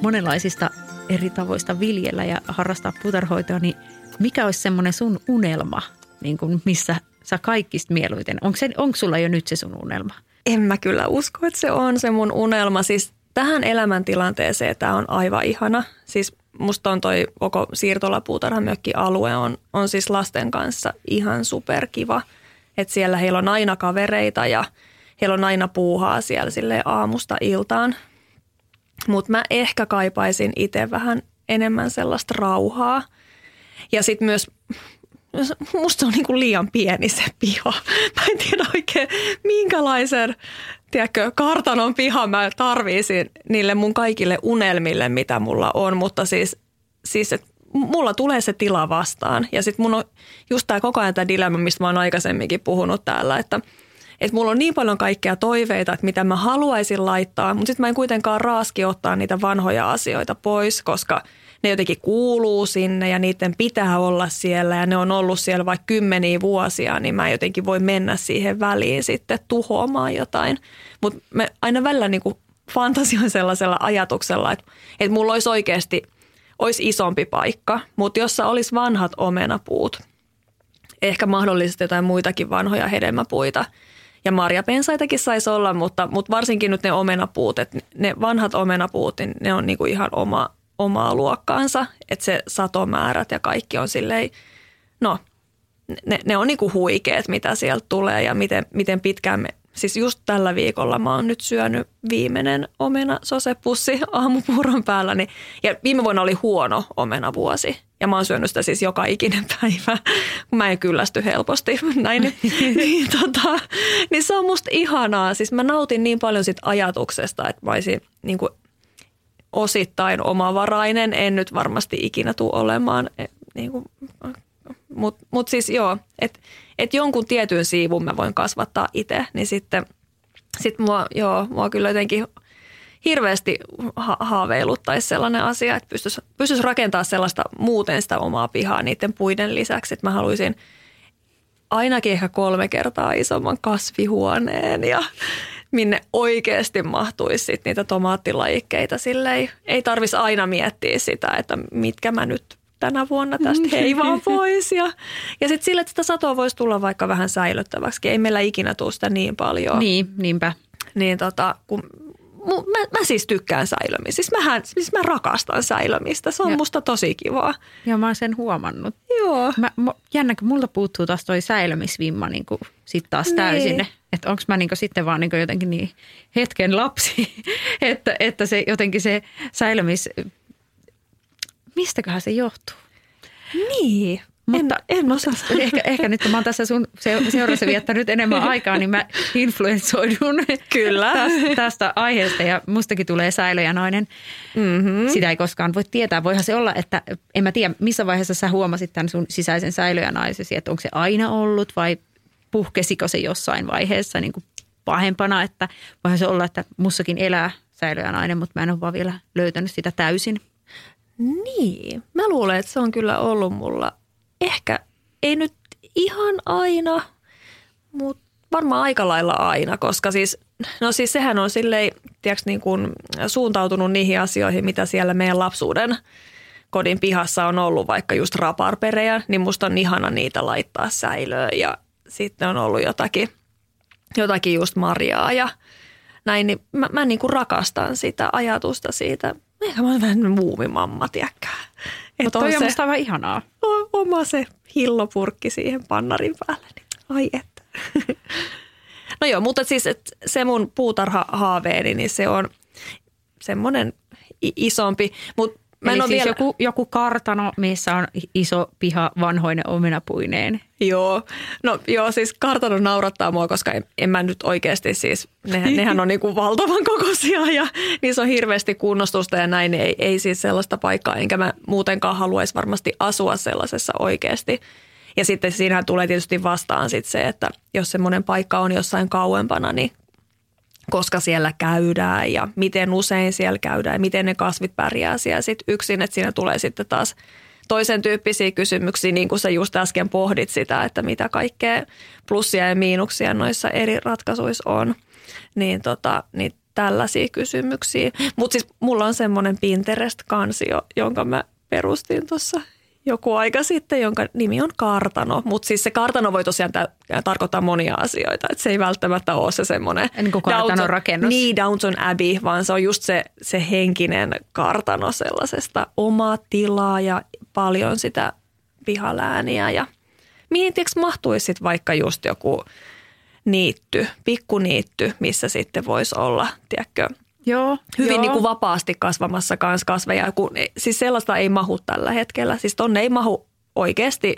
Speaker 2: monenlaisista eri tavoista viljellä ja harrastaa puutarhoitoa, niin mikä olisi semmoinen sun unelma, niin kuin missä sä kaikista mieluiten? Onko, se, onko sulla jo nyt se sun unelma?
Speaker 3: En mä kyllä usko, että se on se mun unelma. Siis tähän elämäntilanteeseen tämä on aivan ihana. Siis musta on toi koko siirtolapuutarhamökki-alue on, on siis lasten kanssa ihan superkiva. Että siellä heillä on aina kavereita ja heillä on aina puuhaa siellä sille aamusta iltaan. Mutta mä ehkä kaipaisin itse vähän enemmän sellaista rauhaa. Ja sitten myös musta on niin kuin liian pieni se piha. Mä en tiedä oikein minkälaisen tiedätkö, kartanon piha mä tarviisin niille mun kaikille unelmille, mitä mulla on. Mutta siis, siis että mulla tulee se tila vastaan. Ja sitten mun on just tämä koko ajan tämä dilemma, mistä mä oon aikaisemminkin puhunut täällä, että että mulla on niin paljon kaikkea toiveita, että mitä mä haluaisin laittaa, mutta sitten mä en kuitenkaan raaski ottaa niitä vanhoja asioita pois, koska – ne jotenkin kuuluu sinne ja niiden pitää olla siellä ja ne on ollut siellä vaikka kymmeniä vuosia, niin mä jotenkin voi mennä siihen väliin sitten tuhoamaan jotain. Mutta me aina välillä niin fantasioin sellaisella ajatuksella, että, että mulla olisi oikeasti olisi isompi paikka, mutta jossa olisi vanhat omenapuut, ehkä mahdollisesti jotain muitakin vanhoja hedelmäpuita – ja marjapensaitakin saisi olla, mutta, mutta varsinkin nyt ne omenapuut, että ne vanhat omenapuut, niin ne on niin kuin ihan oma, omaa luokkaansa, että se satomäärät ja kaikki on silleen, no ne, ne on niinku huikeet, mitä sieltä tulee ja miten, miten pitkään me, siis just tällä viikolla mä oon nyt syönyt viimeinen omena sosepussi aamupuuron päällä, niin, ja viime vuonna oli huono omena vuosi. Ja mä oon syönyt sitä siis joka ikinen päivä, kun mä en kyllästy helposti näin, niin, niin, tota, niin se on musta ihanaa, siis mä nautin niin paljon sit ajatuksesta, että mä olisin niin kuin osittain omavarainen. En nyt varmasti ikinä tule olemaan. Niin Mutta mut siis joo, että et jonkun tietyn siivun mä voin kasvattaa itse, niin sitten sit mua, joo, mua kyllä jotenkin hirveästi ha- haaveiluttaisi sellainen asia, että pystyisi, pystyisi rakentamaan sellaista muuten sitä omaa pihaa niiden puiden lisäksi, että mä haluaisin ainakin ehkä kolme kertaa isomman kasvihuoneen ja minne oikeasti mahtuisi sit niitä tomaattilajikkeita. Sille ei, ei tarvitsisi aina miettiä sitä, että mitkä mä nyt tänä vuonna tästä heivaa pois. Ja, ja sitten sille, että sitä satoa voisi tulla vaikka vähän säilyttäväksi. Ei meillä ikinä tule sitä niin paljon.
Speaker 2: Niin, niinpä.
Speaker 3: Niin tota, kun mä, mä siis tykkään säilömistä. Siis, mähän, siis mä rakastan säilömistä. Se on ja. musta tosi kivaa.
Speaker 2: Joo, mä oon sen huomannut.
Speaker 3: Joo.
Speaker 2: Mä, mä, jännä, kun multa puuttuu taas toi säilömisvimma niin sitten taas niin. Että onko mä niin sitten vaan niin jotenkin niin hetken lapsi, että, että se jotenkin se säilömis... Mistäköhän se johtuu?
Speaker 3: Niin. Mutta en, en osaa
Speaker 2: Ehkä, ehkä nyt kun mä oon tässä sun seurassa viettänyt enemmän aikaa, niin mä influensoidun
Speaker 3: Kyllä.
Speaker 2: tästä, tästä aiheesta ja mustakin tulee säilöjänainen. Mm-hmm. Sitä ei koskaan voi tietää. Voihan se olla, että en mä tiedä, missä vaiheessa sä huomasit tämän sun sisäisen säilöjänaisesi, että onko se aina ollut vai puhkesiko se jossain vaiheessa niin kuin pahempana, että voihan se olla, että mussakin elää säilöjänainen, mutta mä en ole vaan vielä löytänyt sitä täysin.
Speaker 3: Niin, mä luulen, että se on kyllä ollut mulla ehkä ei nyt ihan aina, mutta varmaan aika lailla aina, koska siis, no siis sehän on silleen, tiedätkö, niin kuin suuntautunut niihin asioihin, mitä siellä meidän lapsuuden kodin pihassa on ollut, vaikka just raparperejä, niin musta on ihana niitä laittaa säilöön ja sitten on ollut jotakin, jotakin just marjaa ja näin, niin mä, mä niin kuin rakastan sitä ajatusta siitä. Ehkä mä oon vähän muumimamma, tiedäkään.
Speaker 2: Mutta toi on se, musta aivan ihanaa.
Speaker 3: Oma se hillopurkki siihen pannarin päälle. Niin ai että. no joo, mutta siis et se mun puutarha-haaveeni, niin se on semmoinen isompi. Mutta
Speaker 2: Mä Eli siis vielä... joku, joku kartano, missä on iso piha vanhoinen omenapuineen.
Speaker 3: Joo, no joo siis kartano naurattaa mua, koska en, en mä nyt oikeasti siis, nehän, nehän on niin kuin valtavan kokoisia ja niissä on hirveästi kunnostusta ja näin, ei, ei siis sellaista paikkaa, enkä mä muutenkaan haluaisi varmasti asua sellaisessa oikeasti. Ja sitten siinähän tulee tietysti vastaan sit se, että jos semmoinen paikka on jossain kauempana, niin koska siellä käydään ja miten usein siellä käydään ja miten ne kasvit pärjää siellä sit yksin. Että siinä tulee sitten taas toisen tyyppisiä kysymyksiä, niin kuin sä just äsken pohdit sitä, että mitä kaikkea plussia ja miinuksia noissa eri ratkaisuissa on. Niin, tota, niin tällaisia kysymyksiä. Mutta siis mulla on semmoinen Pinterest-kansio, jonka mä perustin tuossa joku aika sitten, jonka nimi on kartano. Mutta siis se kartano voi tosiaan tä- tarkoittaa monia asioita. Et se ei välttämättä ole se semmoinen
Speaker 2: niin kuin kartanon rakennus.
Speaker 3: Niin, Downton Abbey, vaan se on just se, se henkinen kartano sellaisesta omaa tilaa ja paljon sitä pihalääniä. Ja mihin tiiäks, mahtuisi sit vaikka just joku niitty, pikkuniitty, missä sitten voisi olla, tiedätkö,
Speaker 2: Joo,
Speaker 3: hyvin
Speaker 2: joo.
Speaker 3: Niin kuin vapaasti kasvamassa kans kasveja. Kun, siis sellaista ei mahu tällä hetkellä. Siis tonne ei mahu oikeasti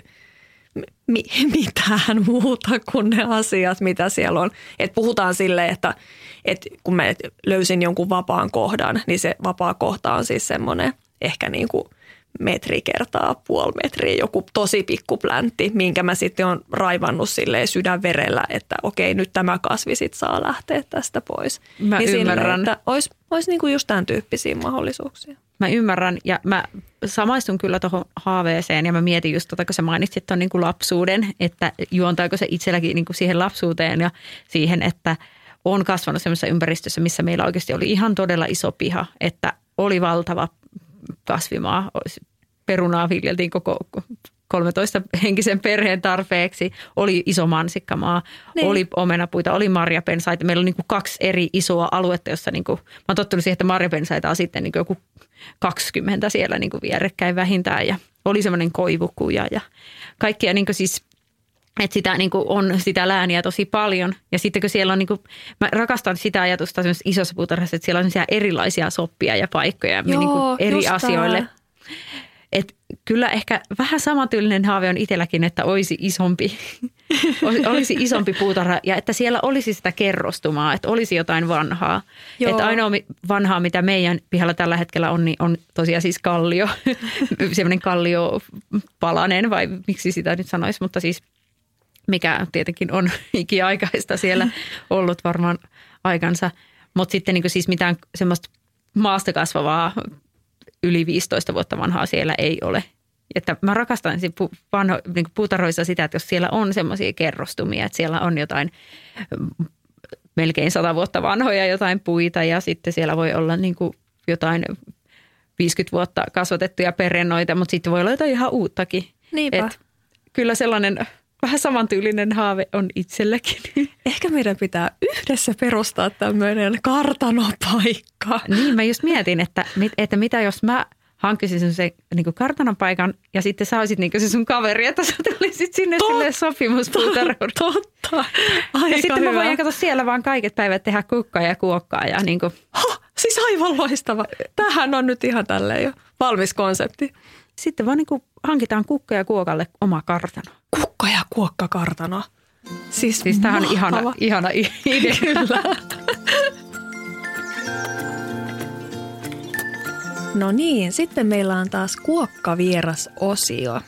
Speaker 3: mi- mitään muuta kuin ne asiat, mitä siellä on. Et puhutaan sille, että et kun mä löysin jonkun vapaan kohdan, niin se vapaa kohta on siis semmoinen ehkä niin kuin – metri kertaa puoli metriä, joku tosi pikku pläntti, minkä mä sitten on raivannut silleen sydänverellä, että okei, nyt tämä kasvi sit saa lähteä tästä pois.
Speaker 2: Mä niin ymmärrän. Silleen,
Speaker 3: että olisi, olisi niinku just tämän tyyppisiä mahdollisuuksia.
Speaker 2: Mä ymmärrän ja mä samaistun kyllä tuohon haaveeseen ja mä mietin just tota, kun sä mainitsit tuon niin lapsuuden, että juontaako se itselläkin niin kuin siihen lapsuuteen ja siihen, että on kasvanut semmoisessa ympäristössä, missä meillä oikeasti oli ihan todella iso piha, että oli valtava kasvimaa. Perunaa viljeltiin koko 13 henkisen perheen tarpeeksi. Oli iso mansikkamaa, niin. oli omenapuita, oli marjapensaita. Meillä oli niin kuin kaksi eri isoa aluetta, jossa niin kuin, mä oon tottunut siihen, että marjapensaita on sitten niin kuin joku 20 siellä niin kuin vierekkäin vähintään. Ja oli semmoinen koivukuja ja kaikkia niin kuin siis että sitä niin kuin on sitä lääniä tosi paljon. Ja sitten kun siellä on, niin kuin, mä rakastan sitä ajatusta isossa puutarhassa, että siellä on erilaisia soppia ja paikkoja
Speaker 3: Joo,
Speaker 2: niin kuin eri asioille. Et kyllä ehkä vähän samantyylinen haave on itselläkin, että olisi isompi olisi isompi puutarha ja että siellä olisi sitä kerrostumaa, että olisi jotain vanhaa. Joo. Että ainoa vanhaa, mitä meidän pihalla tällä hetkellä on, niin on tosiaan siis kallio, semmoinen kalliopalanen vai miksi sitä nyt sanoisi, mutta siis mikä tietenkin on ikiaikaista siellä ollut varmaan aikansa. Mutta sitten niin siis mitään semmoista maasta kasvavaa yli 15 vuotta vanhaa siellä ei ole. Että mä rakastan vanho, niin puutarhoissa sitä, että jos siellä on semmoisia kerrostumia, että siellä on jotain mm, melkein sata vuotta vanhoja jotain puita ja sitten siellä voi olla niin kuin jotain 50 vuotta kasvatettuja perennoita, mutta sitten voi olla jotain ihan uuttakin.
Speaker 3: Niinpä. Et
Speaker 2: kyllä sellainen vähän samantyylinen haave on itselläkin.
Speaker 3: Ehkä meidän pitää yhdessä perustaa tämmöinen kartanopaikka.
Speaker 2: Niin, mä just mietin, että, että mitä jos mä hankkisin sen niin kartanon paikan ja sitten sä olisit niin se sun kaveri, että sä tulisit sinne Tot, sille sopimuspuutarhuun.
Speaker 3: Totta,
Speaker 2: Aika Ja sitten hyvä. mä voin katsoa siellä vaan kaiket päivät tehdä kukkaa ja kuokkaa. Ja niin kuin.
Speaker 3: Ha, siis aivan loistava. Tähän on nyt ihan tälleen jo valmis konsepti.
Speaker 2: Sitten vaan niin hankitaan kukka ja kuokalle oma kartano.
Speaker 3: Kukka ja kuokka kartano.
Speaker 2: Siis, siis tämä on ihana, ihana idea. Kyllä.
Speaker 3: No niin, sitten meillä on taas kuokkavieras-osio.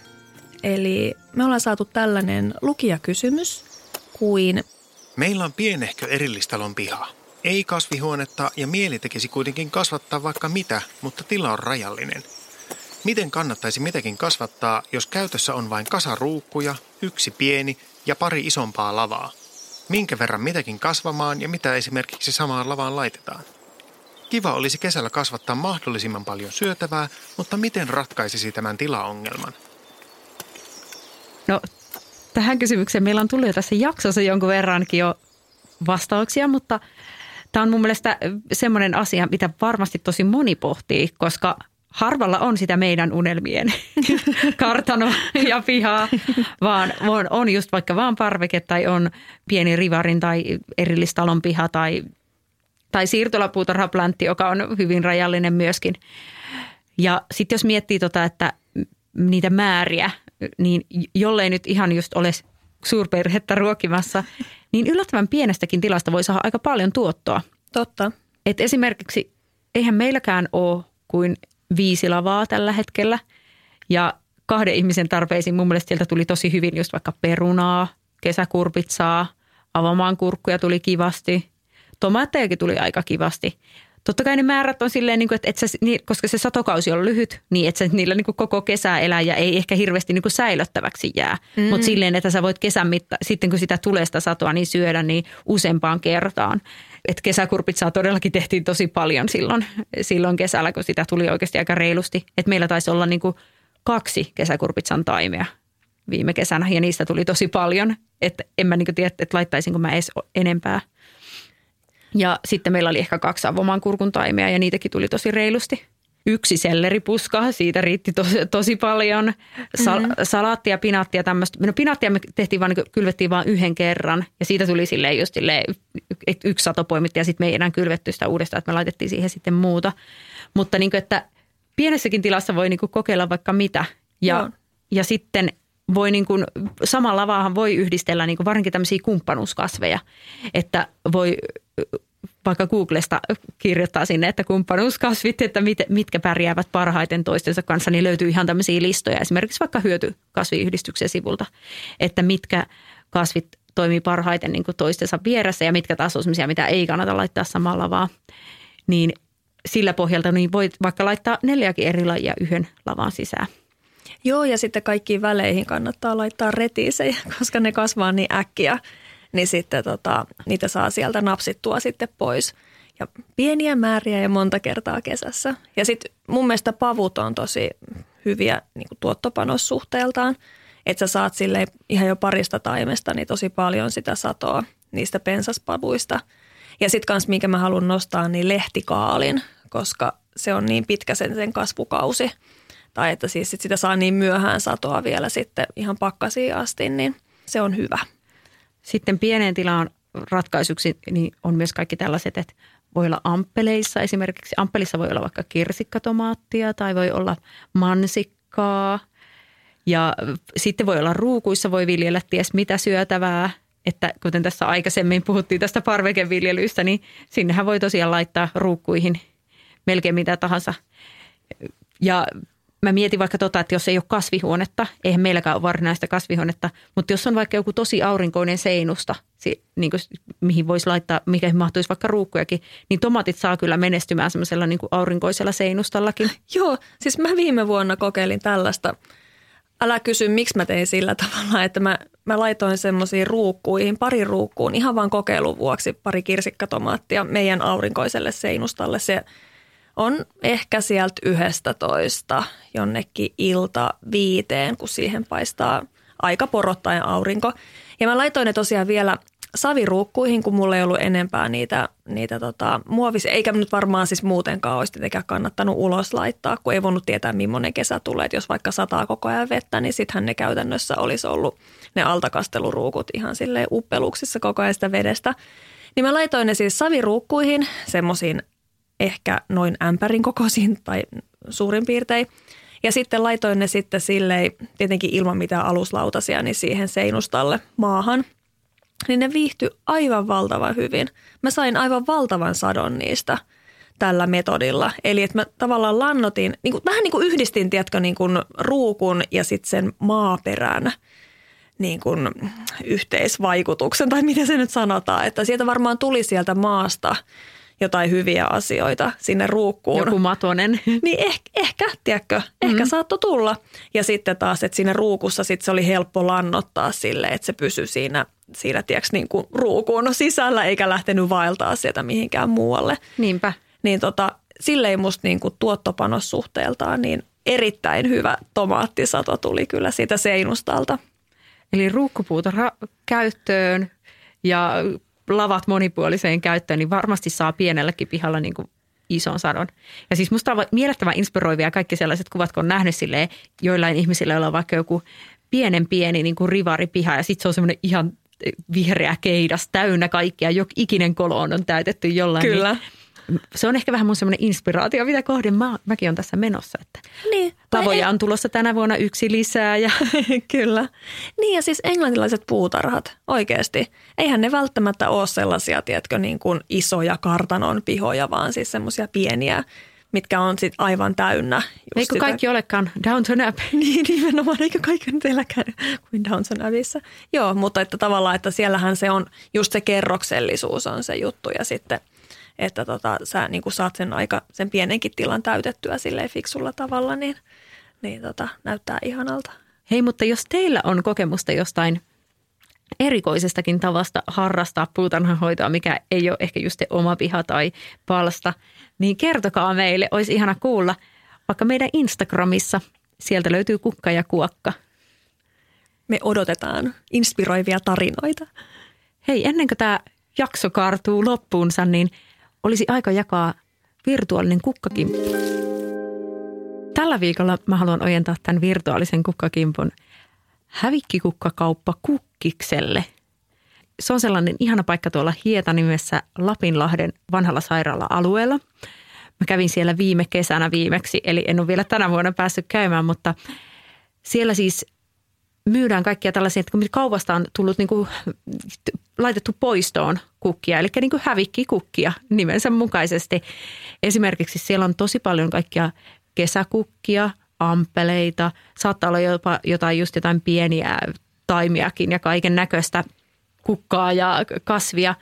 Speaker 3: Eli me ollaan saatu tällainen lukijakysymys kuin...
Speaker 5: Meillä on pienehkö erillistalon piha. Ei kasvihuonetta ja mieli tekisi kuitenkin kasvattaa vaikka mitä, mutta tila on rajallinen. Miten kannattaisi mitäkin kasvattaa, jos käytössä on vain kasa ruukkuja, yksi pieni ja pari isompaa lavaa? Minkä verran mitäkin kasvamaan ja mitä esimerkiksi samaan lavaan laitetaan? Kiva olisi kesällä kasvattaa mahdollisimman paljon syötävää, mutta miten ratkaisisi tämän tilaongelman?
Speaker 2: No, tähän kysymykseen meillä on tullut jo tässä jaksossa jonkun verrankin jo vastauksia, mutta tämä on mun mielestä semmoinen asia, mitä varmasti tosi moni pohtii, koska harvalla on sitä meidän unelmien kartano ja pihaa, vaan on, on just vaikka vaan parveke tai on pieni rivarin tai erillistalon piha tai tai siirtolapuutarhaplantti, joka on hyvin rajallinen myöskin. Ja sitten jos miettii tota, että niitä määriä, niin jollei nyt ihan just ole suurperhettä ruokimassa, niin yllättävän pienestäkin tilasta voi saada aika paljon tuottoa.
Speaker 3: Totta.
Speaker 2: Et esimerkiksi eihän meilläkään ole kuin viisi lavaa tällä hetkellä. Ja kahden ihmisen tarpeisiin mun mielestä sieltä tuli tosi hyvin just vaikka perunaa, kesäkurpitsaa, avomaan kurkkuja tuli kivasti, tomaattejakin tuli aika kivasti. Totta kai ne määrät on silleen, niin että, että sä, koska se satokausi on lyhyt, niin että sä niillä niin koko kesää elää ja ei ehkä hirveästi niin säilöttäväksi jää. Mm. Mutta silleen, että sä voit kesän mitta, sitten kun sitä tulee sitä satoa, niin syödä niin useampaan kertaan. Et kesäkurpitsaa todellakin tehtiin tosi paljon silloin, silloin kesällä, kun sitä tuli oikeasti aika reilusti. Et meillä taisi olla niin kaksi kesäkurpitsan taimea viime kesänä ja niistä tuli tosi paljon. Että en mä niin tiedä, että laittaisinko mä edes enempää – ja sitten meillä oli ehkä kaksi avomaan kurkun taimea ja niitäkin tuli tosi reilusti. Yksi selleripuska, siitä riitti tosi, tosi paljon. Sal, mm-hmm. Salaattia, pinaattia, tämmöistä. No pinaattia me tehtiin vaan, niin kylvettiin vain yhden kerran ja siitä tuli silleen just silleen, yksi sato poimittiin ja sitten me ei enää kylvetty sitä uudestaan, että me laitettiin siihen sitten muuta. Mutta niin kuin, että pienessäkin tilassa voi niin kuin kokeilla vaikka mitä. Ja, ja sitten voi niin kuin, samalla lavaahan voi yhdistellä niin kuin varsinkin tämmöisiä kumppanuuskasveja, että voi vaikka Googlesta kirjoittaa sinne, että kumppanuuskasvit, että mit, mitkä pärjäävät parhaiten toistensa kanssa, niin löytyy ihan tämmöisiä listoja esimerkiksi vaikka hyötykasviyhdistyksen sivulta, että mitkä kasvit toimii parhaiten niin kuin toistensa vieressä ja mitkä taas on sellaisia, mitä ei kannata laittaa samalla vaan. Niin sillä pohjalta niin voit vaikka laittaa neljäkin eri lajia yhden lavan sisään.
Speaker 3: Joo, ja sitten kaikkiin väleihin kannattaa laittaa retiisejä, koska ne kasvaa niin äkkiä, niin sitten tota, niitä saa sieltä napsittua sitten pois. Ja pieniä määriä ja monta kertaa kesässä. Ja sitten mun mielestä pavut on tosi hyviä niin tuottopanossuhteeltaan. Että sä saat sille ihan jo parista taimesta niin tosi paljon sitä satoa niistä pensaspavuista. Ja sitten kans, minkä mä haluan nostaa, niin lehtikaalin, koska se on niin pitkä sen, sen kasvukausi – tai että siis sit sitä saa niin myöhään satoa vielä sitten ihan pakkasiin asti, niin se on hyvä.
Speaker 2: Sitten pieneen tilaan ratkaisuksi niin on myös kaikki tällaiset, että voi olla amppeleissa esimerkiksi. Amppelissa voi olla vaikka kirsikkatomaattia tai voi olla mansikkaa. Ja sitten voi olla ruukuissa, voi viljellä ties mitä syötävää. Että kuten tässä aikaisemmin puhuttiin tästä parvekeviljelystä, niin sinnehän voi tosiaan laittaa ruukkuihin melkein mitä tahansa. Ja mä mietin vaikka tota, että jos ei ole kasvihuonetta, eihän meilläkään ole varsinaista kasvihuonetta, mutta jos on vaikka joku tosi aurinkoinen seinusta, niin kuin, mihin voisi laittaa, mikä mahtuisi vaikka ruukkujakin, niin tomatit saa kyllä menestymään semmoisella niin aurinkoisella seinustallakin.
Speaker 3: Joo, siis mä viime vuonna kokeilin tällaista. Älä kysy, miksi mä tein sillä tavalla, että mä, mä laitoin semmoisiin ruukkuihin, pari ruukkuun, ihan vaan kokeilun vuoksi, pari kirsikkatomaattia meidän aurinkoiselle seinustalle. Se on ehkä sieltä yhdestä toista jonnekin ilta viiteen, kun siihen paistaa aika porottaen aurinko. Ja mä laitoin ne tosiaan vielä saviruukkuihin, kun mulla ei ollut enempää niitä, niitä tota, muovisia. Eikä nyt varmaan siis muutenkaan olisi tietenkään kannattanut ulos laittaa, kun ei voinut tietää, millainen kesä tulee. Et jos vaikka sataa koko ajan vettä, niin sittenhän ne käytännössä olisi ollut ne altakasteluruukut ihan silleen uppeluksissa koko ajan sitä vedestä. Niin mä laitoin ne siis saviruukkuihin, semmoisiin ehkä noin ämpärin kokoisin tai suurin piirtein. Ja sitten laitoin ne sitten silleen, tietenkin ilman mitään aluslautasia, niin siihen seinustalle maahan. Niin ne viihtyi aivan valtavan hyvin. Mä sain aivan valtavan sadon niistä tällä metodilla. Eli että mä tavallaan lannotin, niin kuin, vähän niin kuin yhdistin, tiedätkö, niin kuin ruukun ja sitten sen maaperän niin kuin yhteisvaikutuksen, tai miten se nyt sanotaan, että sieltä varmaan tuli sieltä maasta – jotain hyviä asioita sinne ruukkuun.
Speaker 2: Joku matonen.
Speaker 3: Niin ehkä, ehkä tiedätkö, ehkä mm. saattoi tulla. Ja sitten taas, että siinä ruukussa sit se oli helppo lannottaa sille, että se pysyi siinä, siinä tiedätkö, niin kuin ruukuun sisällä eikä lähtenyt vaeltaa sieltä mihinkään muualle.
Speaker 2: Niinpä.
Speaker 3: Niin tota, sille ei musta niin kuin tuottopanossuhteeltaan niin erittäin hyvä tomaattisato tuli kyllä siitä seinustalta.
Speaker 2: Eli ruukkupuuta ra- käyttöön ja lavat monipuoliseen käyttöön, niin varmasti saa pienelläkin pihalla niin kuin ison sadon. Ja siis musta on mielettömän inspiroivia kaikki sellaiset kuvat, kun on nähnyt silleen, joillain ihmisillä, joilla on vaikka joku pienen pieni niin kuin rivaripiha ja sitten se on semmoinen ihan vihreä keidas täynnä kaikkia, jok ikinen koloon on täytetty jollain.
Speaker 3: Niin Kyllä.
Speaker 2: Niin se on ehkä vähän mun semmoinen inspiraatio, mitä kohden mä, mäkin on tässä menossa. Että niin, lavoja on tulossa tänä vuonna yksi lisää. Ja...
Speaker 3: Kyllä. Niin ja siis englantilaiset puutarhat, oikeasti. Eihän ne välttämättä ole sellaisia, tiedätkö, niin kuin isoja kartanon pihoja, vaan siis semmoisia pieniä mitkä on sit aivan täynnä.
Speaker 2: Eikö sitä. kaikki olekaan Downton Abbey?
Speaker 3: niin, nimenomaan, eikö kaikki nyt eläkään kuin Downton Abbeyssä. Joo, mutta että tavallaan, että siellähän se on, just se kerroksellisuus on se juttu ja sitten – että tota, sä niin kuin saat sen aika, sen pienenkin tilan täytettyä silleen fiksulla tavalla, niin, niin tota, näyttää ihanalta.
Speaker 2: Hei, mutta jos teillä on kokemusta jostain erikoisestakin tavasta harrastaa puutarhanhoitoa, mikä ei ole ehkä just oma piha tai palsta, niin kertokaa meille, olisi ihana kuulla vaikka meidän Instagramissa. Sieltä löytyy kukka ja kuokka.
Speaker 3: Me odotetaan inspiroivia tarinoita.
Speaker 2: Hei, ennen kuin tämä jakso kartuu loppuunsa, niin – olisi aika jakaa virtuaalinen kukkakimppu. Tällä viikolla mä haluan ojentaa tämän virtuaalisen kukkakimpun hävikkikukkakauppa Kukkikselle. Se on sellainen ihana paikka tuolla Hietanimessä Lapinlahden vanhalla sairaala-alueella. Mä kävin siellä viime kesänä viimeksi, eli en ole vielä tänä vuonna päässyt käymään, mutta siellä siis myydään kaikkia tällaisia, että kaupasta on tullut niin kuin, laitettu poistoon kukkia, eli niin kuin hävikkikukkia nimensä mukaisesti. Esimerkiksi siellä on tosi paljon kaikkia kesäkukkia, ampeleita, saattaa olla jopa jotain just jotain pieniä taimiakin ja kaiken näköistä kukkaa ja kasvia,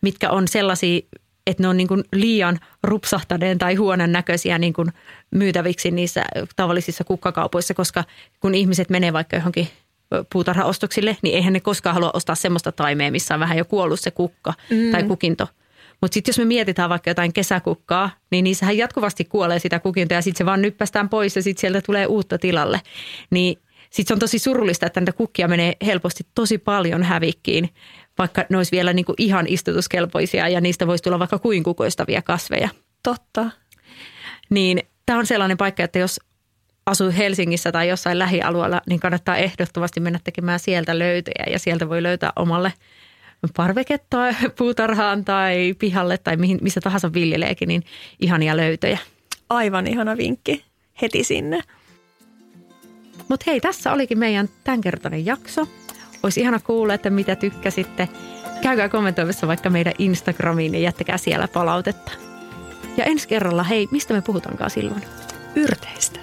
Speaker 2: mitkä on sellaisia, että ne on niin kuin liian rupsahtaneen tai huonon näköisiä niin kuin myytäviksi niissä tavallisissa kukkakaupoissa, koska kun ihmiset menee vaikka johonkin puutarhaostoksille, niin eihän ne koskaan halua ostaa semmoista taimea, missä on vähän jo kuollut se kukka mm. tai kukinto. Mutta sitten jos me mietitään vaikka jotain kesäkukkaa, niin niissähän jatkuvasti kuolee sitä kukintoa ja sitten se vaan nyppästään pois ja sitten sieltä tulee uutta tilalle. Niin sitten se on tosi surullista, että näitä kukkia menee helposti tosi paljon hävikkiin, vaikka ne olisi vielä niinku ihan istutuskelpoisia ja niistä voisi tulla vaikka kuin kukoistavia kasveja.
Speaker 3: Totta.
Speaker 2: Niin tämä on sellainen paikka, että jos asuu Helsingissä tai jossain lähialueella, niin kannattaa ehdottomasti mennä tekemään sieltä löytöjä ja sieltä voi löytää omalle parveketta puutarhaan tai pihalle tai mihin, missä tahansa viljeleekin, niin ihania löytöjä.
Speaker 3: Aivan ihana vinkki heti sinne.
Speaker 2: Mutta hei, tässä olikin meidän tämänkertainen jakso. Olisi ihana kuulla, että mitä tykkäsitte. Käykää kommentoimassa vaikka meidän Instagramiin ja jättäkää siellä palautetta. Ja ensi kerralla, hei, mistä me puhutaankaan silloin?
Speaker 3: Yrteistä.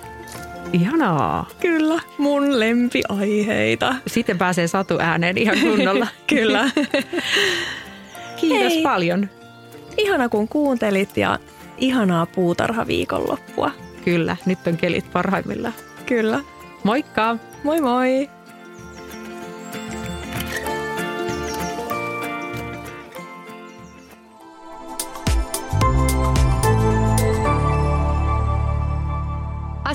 Speaker 2: Ihanaa.
Speaker 3: Kyllä, mun lempiaiheita.
Speaker 2: Sitten pääsee Satu ääneen ihan kunnolla.
Speaker 3: Kyllä.
Speaker 2: Kiitos
Speaker 3: Hei.
Speaker 2: paljon.
Speaker 3: Ihana kun kuuntelit ja ihanaa puutarhaviikonloppua.
Speaker 2: Kyllä, nyt on kelit parhaimmillaan.
Speaker 3: Kyllä.
Speaker 2: Moikka!
Speaker 3: Moi moi!